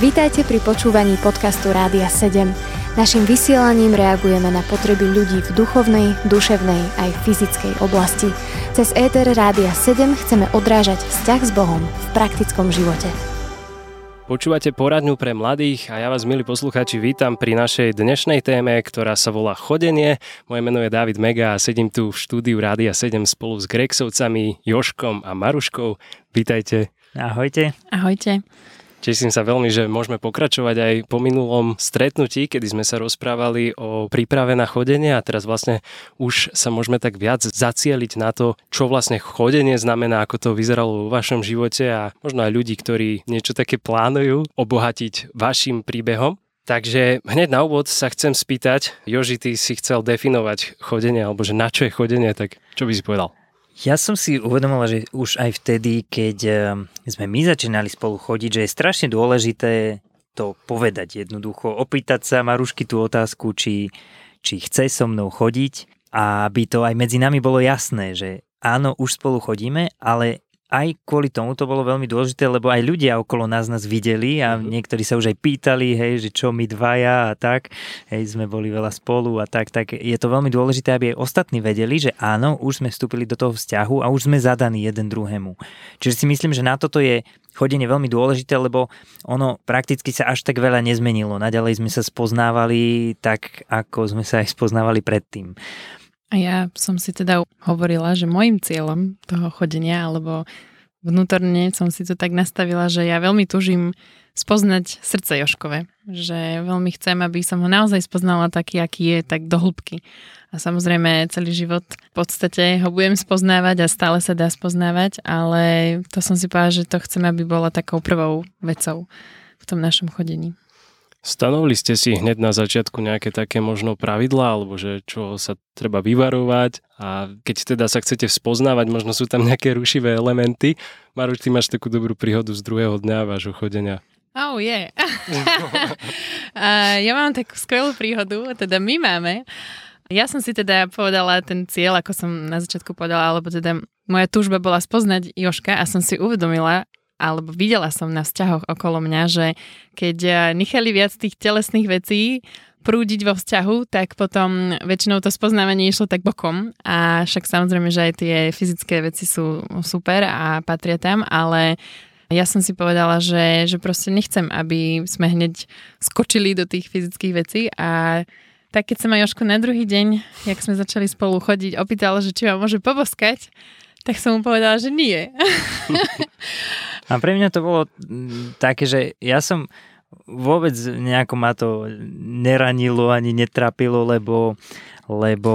Vítajte pri počúvaní podcastu Rádia 7. Naším vysielaním reagujeme na potreby ľudí v duchovnej, duševnej aj fyzickej oblasti. Cez ETR Rádia 7 chceme odrážať vzťah s Bohom v praktickom živote. Počúvate poradňu pre mladých a ja vás, milí poslucháči, vítam pri našej dnešnej téme, ktorá sa volá Chodenie. Moje meno je David Mega a sedím tu v štúdiu Rádia 7 spolu s Grexovcami, Joškom a Maruškou. Vítajte. Ahojte. Ahojte. Teším sa veľmi, že môžeme pokračovať aj po minulom stretnutí, kedy sme sa rozprávali o príprave na chodenie a teraz vlastne už sa môžeme tak viac zacieliť na to, čo vlastne chodenie znamená, ako to vyzeralo vo vašom živote a možno aj ľudí, ktorí niečo také plánujú obohatiť vašim príbehom. Takže hneď na úvod sa chcem spýtať, Joži, ty si chcel definovať chodenie, alebo že na čo je chodenie, tak čo by si povedal? Ja som si uvedomila, že už aj vtedy, keď eh, sme my začínali spolu chodiť, že je strašne dôležité to povedať jednoducho, opýtať sa Marušky tú otázku, či, či chce so mnou chodiť a aby to aj medzi nami bolo jasné, že áno, už spolu chodíme, ale aj kvôli tomu to bolo veľmi dôležité, lebo aj ľudia okolo nás nás videli a mm-hmm. niektorí sa už aj pýtali, hej, že čo my dvaja a tak, hej, sme boli veľa spolu a tak, tak je to veľmi dôležité, aby aj ostatní vedeli, že áno, už sme vstúpili do toho vzťahu a už sme zadaní jeden druhému. Čiže si myslím, že na toto je chodenie veľmi dôležité, lebo ono prakticky sa až tak veľa nezmenilo. Naďalej sme sa spoznávali tak, ako sme sa aj spoznávali predtým. A ja som si teda hovorila, že môjim cieľom toho chodenia, alebo vnútorne som si to tak nastavila, že ja veľmi tužím spoznať srdce Joškové. Že veľmi chcem, aby som ho naozaj spoznala taký, aký je, tak do hĺbky. A samozrejme celý život v podstate ho budem spoznávať a stále sa dá spoznávať, ale to som si povedala, že to chcem, aby bola takou prvou vecou v tom našom chodení. Stanovili ste si hneď na začiatku nejaké také možno pravidlá, alebo že čo sa treba vyvarovať a keď teda sa chcete spoznávať, možno sú tam nejaké rušivé elementy. Maruš, ty máš takú dobrú príhodu z druhého dňa vášho chodenia. Oh, je. Yeah. ja mám takú skvelú príhodu, teda my máme. Ja som si teda povedala ten cieľ, ako som na začiatku povedala, alebo teda moja túžba bola spoznať Joška a som si uvedomila, alebo videla som na vzťahoch okolo mňa, že keď eh, nechali viac tých telesných vecí prúdiť vo vzťahu, tak potom väčšinou to spoznávanie išlo tak bokom a však samozrejme, že aj tie fyzické veci sú super a patria tam, ale ja som si povedala, že, že proste nechcem, aby sme hneď skočili do tých fyzických vecí a tak keď sa ma Joško na druhý deň, jak sme začali spolu chodiť, opýtala, že či ma môže poboskať, tak som mu povedala, že nie. A pre mňa to bolo také, že ja som vôbec nejako ma to neranilo ani netrapilo, lebo, lebo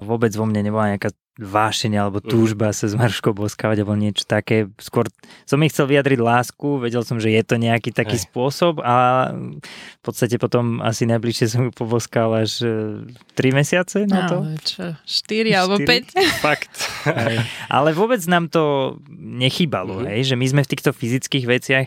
vôbec vo mne nebola nejaká vášeň alebo mhm. túžba sa s Marškou boskávať alebo niečo také. Skôr som mi chcel vyjadriť lásku, vedel som, že je to nejaký taký Hej. spôsob a v podstate potom asi najbližšie som ju poboskal až 3 e, mesiace na to. No, čo, 4 alebo 5. Fakt. Hej. Ale vôbec nám to nechýbalo, mm. hej, že my sme v týchto fyzických veciach,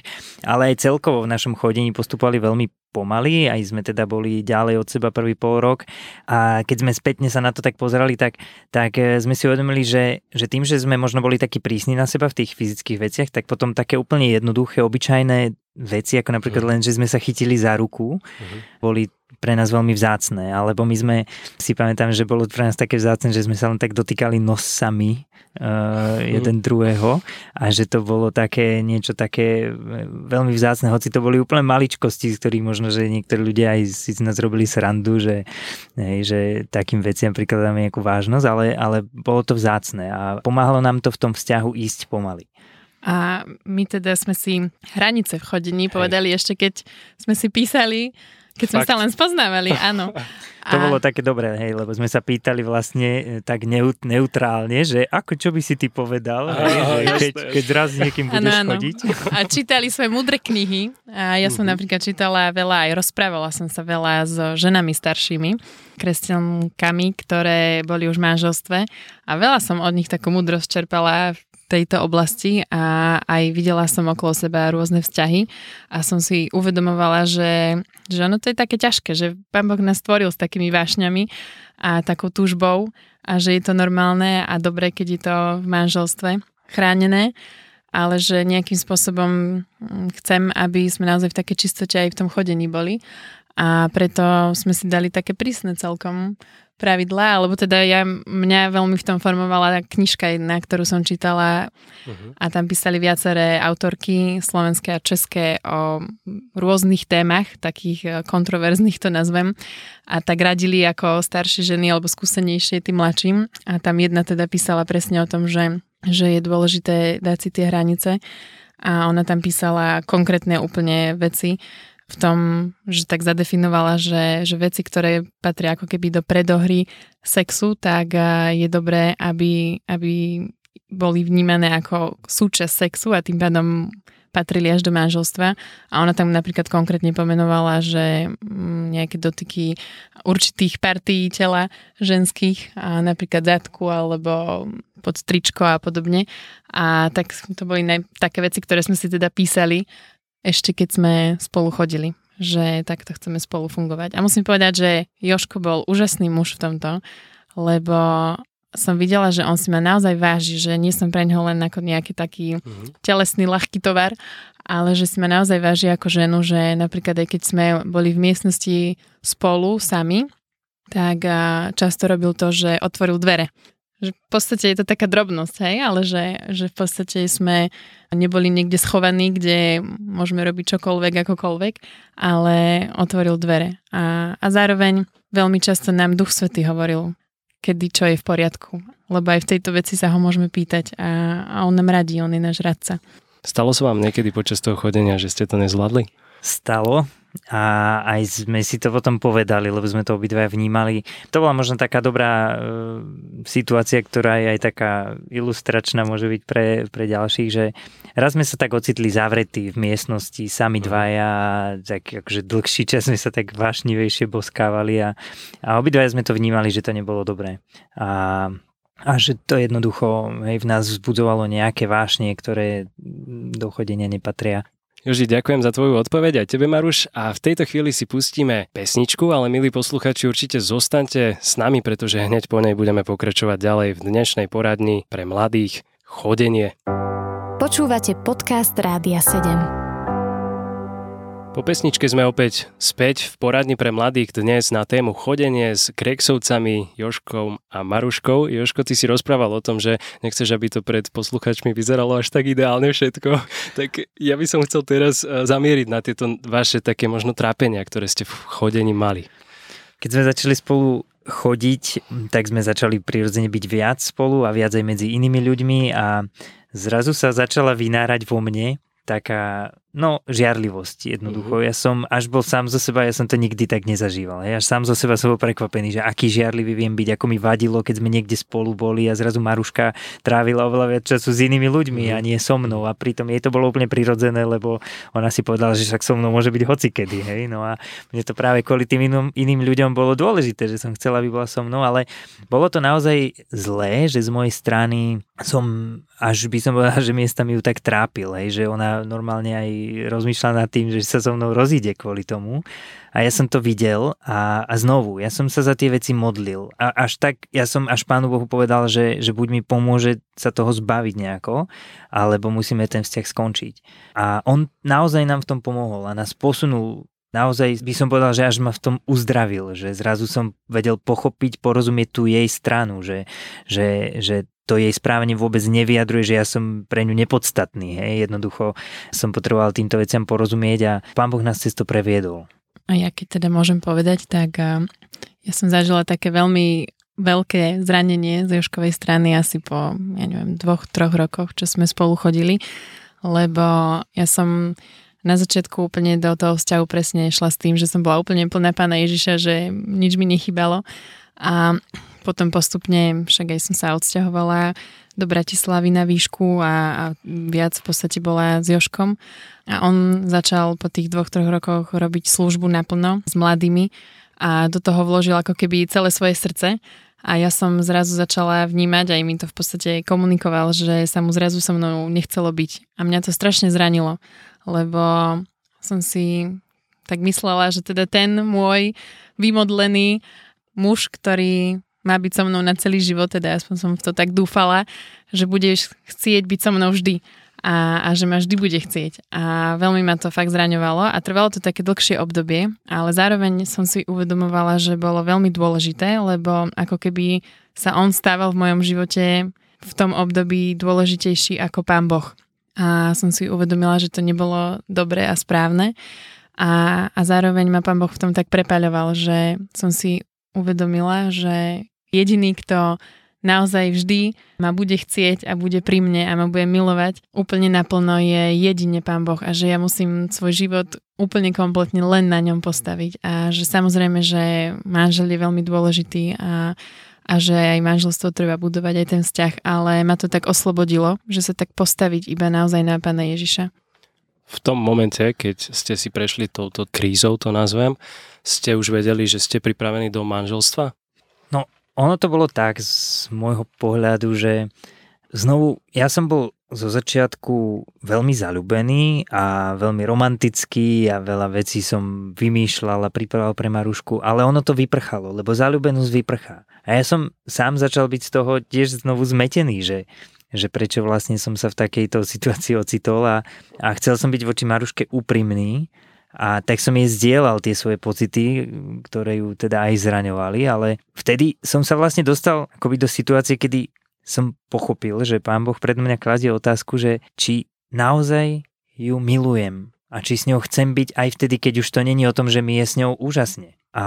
ale aj celkovo v našom chodení postupovali veľmi pomaly, aj sme teda boli ďalej od seba prvý pol rok a keď sme spätne sa na to tak pozerali, tak, tak e, sme si uvedomili, že, že tým, že sme možno boli takí prísni na seba v tých fyzických veciach, tak potom také úplne jednoduché, obyčajné veci, ako napríklad mhm. len, že sme sa chytili za ruku, uh-huh. boli pre nás veľmi vzácne, alebo my sme, si pamätám, že bolo pre nás také vzácne, že sme sa len tak dotýkali nosami uh, jeden mm. druhého a že to bolo také niečo také veľmi vzácne, hoci to boli úplne maličkosti, z ktorých možno, že niektorí ľudia aj si z nás robili srandu, že, hej, že takým veciam prikladáme nejakú vážnosť, ale, ale bolo to vzácne a pomáhalo nám to v tom vzťahu ísť pomaly. A my teda sme si hranice v chodení povedali ešte, keď sme si písali keď sme sa len spoznávali, áno. To a... bolo také dobré, hej, lebo sme sa pýtali vlastne e, tak neut- neutrálne, že ako čo by si ty povedal, hej, že keď, keď raz s niekým budeš ano, ano. chodiť. A čítali sme mudré knihy a ja som uh-huh. napríklad čítala veľa, aj rozprávala som sa veľa s ženami staršími, kresťankami, ktoré boli už v manželstve a veľa som od nich takú múdrosť čerpala tejto oblasti a aj videla som okolo seba rôzne vzťahy a som si uvedomovala, že, že ono to je také ťažké, že Pán Boh nás stvoril s takými vášňami a takou túžbou a že je to normálne a dobré, keď je to v manželstve chránené ale že nejakým spôsobom mm, chcem, aby sme naozaj v také čistote aj v tom chodení boli. A preto sme si dali také prísne celkom pravidlá, alebo teda ja, mňa veľmi v tom formovala knižka jedna, ktorú som čítala uh-huh. a tam písali viaceré autorky slovenské a české o rôznych témach, takých e, kontroverzných to nazvem. A tak radili ako staršie ženy alebo skúsenejšie tým mladším. A tam jedna teda písala presne o tom, že, že je dôležité dať si tie hranice. A ona tam písala konkrétne úplne veci, v tom, že tak zadefinovala, že, že veci, ktoré patria ako keby do predohry sexu, tak je dobré, aby, aby boli vnímané ako súčasť sexu a tým pádom patrili až do manželstva. A ona tam napríklad konkrétne pomenovala, že mm, nejaké dotyky určitých partí tela ženských, a napríklad zadku alebo pod tričko a podobne. A tak to boli naj, také veci, ktoré sme si teda písali ešte keď sme spolu chodili, že takto chceme spolu fungovať. A musím povedať, že Joško bol úžasný muž v tomto, lebo som videla, že on si ma naozaj váži, že nie som pre ňoho len ako nejaký taký mm-hmm. telesný ľahký tovar, ale že si ma naozaj váži ako ženu, že napríklad aj keď sme boli v miestnosti spolu sami, tak často robil to, že otvoril dvere že v podstate je to taká drobnosť, hej, ale že, že v podstate sme neboli niekde schovaní, kde môžeme robiť čokoľvek, akokoľvek, ale otvoril dvere. A, a zároveň veľmi často nám Duch Svety hovoril, kedy čo je v poriadku. Lebo aj v tejto veci sa ho môžeme pýtať a, a on nám radí, on je náš radca. Stalo sa vám niekedy počas toho chodenia, že ste to nezvládli? Stalo a aj sme si to potom povedali, lebo sme to obidva vnímali. To bola možno taká dobrá e, situácia, ktorá je aj taká ilustračná, môže byť pre, pre ďalších, že raz sme sa tak ocitli zavretí v miestnosti, sami mhm. dvaja, tak akože dlhší čas sme sa tak vášnivejšie boskávali a, a obidva sme to vnímali, že to nebolo dobré. A a že to jednoducho hej, v nás vzbudzovalo nejaké vášnie, ktoré do chodenia nepatria. Joži, ďakujem za tvoju odpoveď aj tebe, Maruš. A v tejto chvíli si pustíme pesničku, ale milí posluchači, určite zostaňte s nami, pretože hneď po nej budeme pokračovať ďalej v dnešnej poradni pre mladých chodenie. Počúvate podcast Rádia 7. Po pesničke sme opäť späť v poradni pre mladých dnes na tému chodenie s Kreksovcami Joškou a Maruškou. Joško, ty si rozprával o tom, že nechceš, aby to pred posluchačmi vyzeralo až tak ideálne všetko. Tak ja by som chcel teraz eh, zamieriť na tieto vaše také možno trápenia, ktoré ste v chodení mali. Keď sme začali spolu chodiť, tak sme začali prirodzene byť viac spolu a viac aj medzi inými ľuďmi a zrazu sa začala vynárať vo mne taká No, žiarlivosť jednoducho. Mm-hmm. Ja som až bol sám zo seba, ja som to nikdy tak nezažíval. Ja až sám zo seba som bol prekvapený, že aký žiarlivý viem byť, ako mi vadilo, keď sme niekde spolu boli a zrazu Maruška trávila oveľa viac času s inými ľuďmi mm-hmm. a nie so mnou. A pritom jej to bolo úplne prirodzené, lebo ona si povedala, že však so mnou môže byť hocikedy. Hej? No a mne to práve kvôli tým iným, iným ľuďom bolo dôležité, že som chcela, aby bola so mnou, ale bolo to naozaj zlé, že z mojej strany som až by som povedal, že miestami ju tak trápil, hej? že ona normálne aj rozmýšľa nad tým, že sa so mnou rozíde kvôli tomu. A ja som to videl a, a znovu, ja som sa za tie veci modlil. A až tak, ja som až Pánu Bohu povedal, že, že buď mi pomôže sa toho zbaviť nejako, alebo musíme ten vzťah skončiť. A on naozaj nám v tom pomohol a nás posunul naozaj by som povedal, že až ma v tom uzdravil, že zrazu som vedel pochopiť, porozumieť tú jej stranu, že, že, že to jej správanie vôbec nevyjadruje, že ja som pre ňu nepodstatný. Hej. Jednoducho som potreboval týmto veciam porozumieť a pán Boh nás cez to previedol. A ja keď teda môžem povedať, tak ja som zažila také veľmi veľké zranenie z Joškovej strany asi po, ja neviem, dvoch, troch rokoch, čo sme spolu chodili, lebo ja som na začiatku úplne do toho vzťahu presne šla s tým, že som bola úplne plná pána Ježiša, že nič mi nechybalo a potom postupne, však aj som sa odsťahovala do Bratislavy na výšku a, a viac v podstate bola s Joškom. A on začal po tých dvoch, troch rokoch robiť službu naplno s mladými a do toho vložil ako keby celé svoje srdce. A ja som zrazu začala vnímať, aj mi to v podstate komunikoval, že sa mu zrazu so mnou nechcelo byť. A mňa to strašne zranilo, lebo som si tak myslela, že teda ten môj vymodlený muž, ktorý má byť so mnou na celý život, teda aspoň som v to tak dúfala, že budeš chcieť byť so mnou vždy. a, a že ma vždy bude chcieť. A veľmi ma to fakt zraňovalo a trvalo to také dlhšie obdobie, ale zároveň som si uvedomovala, že bolo veľmi dôležité, lebo ako keby sa on stával v mojom živote v tom období dôležitejší ako pán Boh. A som si uvedomila, že to nebolo dobré a správne. A, a zároveň ma pán Boh v tom tak prepaľoval, že som si uvedomila, že jediný, kto naozaj vždy ma bude chcieť a bude pri mne a ma bude milovať úplne naplno je jedine Pán Boh a že ja musím svoj život úplne kompletne len na ňom postaviť a že samozrejme, že manžel je veľmi dôležitý a, a že aj manželstvo treba budovať aj ten vzťah, ale ma to tak oslobodilo, že sa tak postaviť iba naozaj na Pána Ježiša. V tom momente, keď ste si prešli touto krízou, to nazvem, ste už vedeli, že ste pripravení do manželstva? Ono to bolo tak z môjho pohľadu, že znovu, ja som bol zo začiatku veľmi zalúbený a veľmi romantický a veľa vecí som vymýšľal a pripravoval pre Marušku, ale ono to vyprchalo, lebo zalúbenosť vyprchá. A ja som sám začal byť z toho tiež znovu zmetený, že, že prečo vlastne som sa v takejto situácii ocitol a, a chcel som byť voči Maruške úprimný, a tak som jej zdieľal tie svoje pocity, ktoré ju teda aj zraňovali, ale vtedy som sa vlastne dostal akoby do situácie, kedy som pochopil, že pán Boh pred mňa kladie otázku, že či naozaj ju milujem a či s ňou chcem byť aj vtedy, keď už to není o tom, že mi je s ňou úžasne. A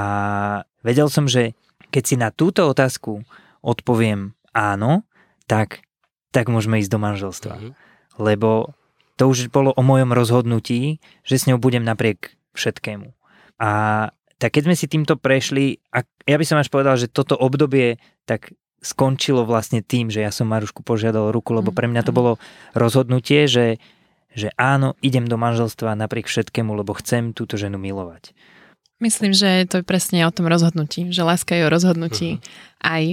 vedel som, že keď si na túto otázku odpoviem áno, tak, tak môžeme ísť do manželstva. Mm-hmm. Lebo to už bolo o mojom rozhodnutí, že s ňou budem napriek všetkému. A tak keď sme si týmto prešli, a ja by som až povedal, že toto obdobie tak skončilo vlastne tým, že ja som Marušku požiadal ruku, lebo pre mňa to mhm. bolo rozhodnutie, že, že áno, idem do manželstva napriek všetkému, lebo chcem túto ženu milovať. Myslím, že to je presne o tom rozhodnutí, že láska je o rozhodnutí uh-huh. aj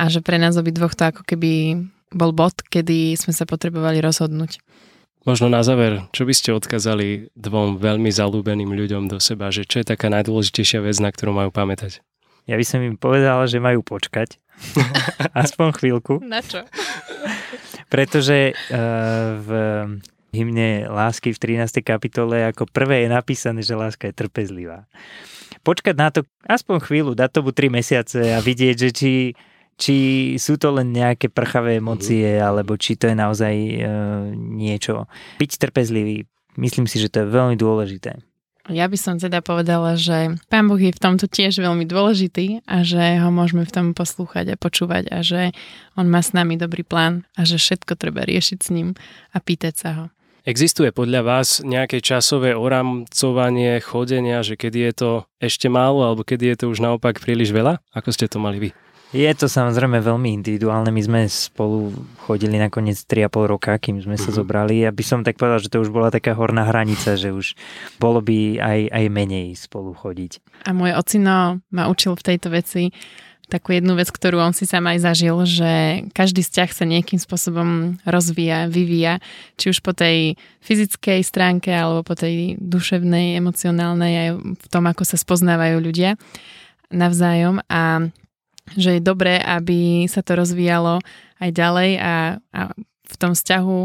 a že pre nás obidvoch to ako keby bol bod, kedy sme sa potrebovali rozhodnúť. Možno na záver, čo by ste odkazali dvom veľmi zalúbeným ľuďom do seba, že čo je taká najdôležitejšia vec, na ktorú majú pamätať? Ja by som im povedal, že majú počkať. Aspoň chvíľku. Na čo? Pretože uh, v hymne lásky v 13. kapitole ako prvé je napísané, že láska je trpezlivá. Počkať na to aspoň chvíľu, dať tomu 3 mesiace a vidieť, že či či sú to len nejaké prchavé emócie, alebo či to je naozaj e, niečo. Byť trpezlivý, myslím si, že to je veľmi dôležité. Ja by som teda povedala, že Pán Boh je v tomto tiež veľmi dôležitý a že ho môžeme v tom poslúchať a počúvať a že on má s nami dobrý plán a že všetko treba riešiť s ním a pýtať sa ho. Existuje podľa vás nejaké časové oramcovanie chodenia, že kedy je to ešte málo alebo kedy je to už naopak príliš veľa? Ako ste to mali vy? Je to samozrejme veľmi individuálne. My sme spolu chodili nakoniec 3,5 roka, kým sme sa mhm. zobrali. Ja by som tak povedal, že to už bola taká horná hranica, že už bolo by aj, aj menej spolu chodiť. A môj ocino ma učil v tejto veci takú jednu vec, ktorú on si sám aj zažil, že každý vzťah sa nejakým spôsobom rozvíja, vyvíja, či už po tej fyzickej stránke alebo po tej duševnej, emocionálnej, aj v tom, ako sa spoznávajú ľudia navzájom a že je dobré, aby sa to rozvíjalo aj ďalej a, a v tom vzťahu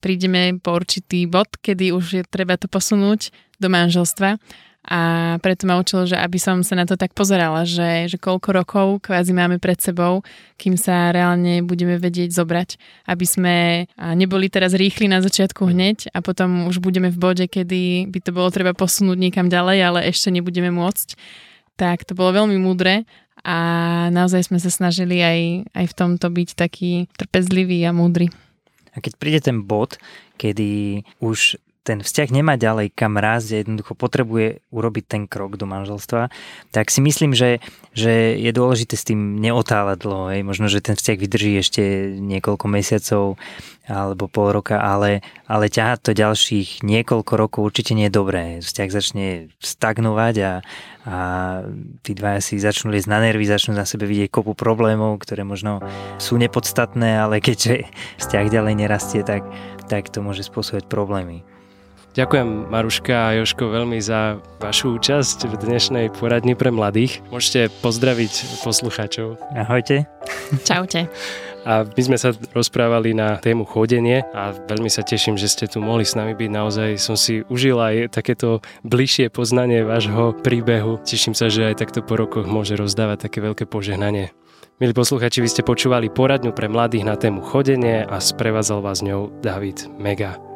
prídeme po určitý bod, kedy už je treba to posunúť do manželstva a preto ma učilo, že aby som sa na to tak pozerala, že, že koľko rokov kvázi máme pred sebou, kým sa reálne budeme vedieť zobrať, aby sme neboli teraz rýchli na začiatku hneď a potom už budeme v bode, kedy by to bolo treba posunúť niekam ďalej, ale ešte nebudeme môcť. Tak to bolo veľmi múdre a naozaj sme sa snažili aj, aj v tomto byť taký trpezlivý a múdry. A keď príde ten bod, kedy už ten vzťah nemá ďalej kam rásť a jednoducho potrebuje urobiť ten krok do manželstva, tak si myslím, že, že je dôležité s tým neotáľať dlho. Hej. Možno, že ten vzťah vydrží ešte niekoľko mesiacov alebo pol roka, ale, ale ťahať to ďalších niekoľko rokov určite nie je dobré. Vzťah začne stagnovať a, a tí dvaja si začnú liesť na nervy, začnú na sebe vidieť kopu problémov, ktoré možno sú nepodstatné, ale keďže vzťah ďalej nerastie, tak, tak to môže spôsobiť problémy. Ďakujem Maruška a Joško veľmi za vašu účasť v dnešnej poradni pre mladých. Môžete pozdraviť poslucháčov. Ahojte. Čaute. A my sme sa rozprávali na tému chodenie a veľmi sa teším, že ste tu mohli s nami byť. Naozaj som si užil aj takéto bližšie poznanie vášho príbehu. Teším sa, že aj takto po rokoch môže rozdávať také veľké požehnanie. Milí posluchači, vy ste počúvali poradňu pre mladých na tému chodenie a sprevádzal vás ňou David Mega.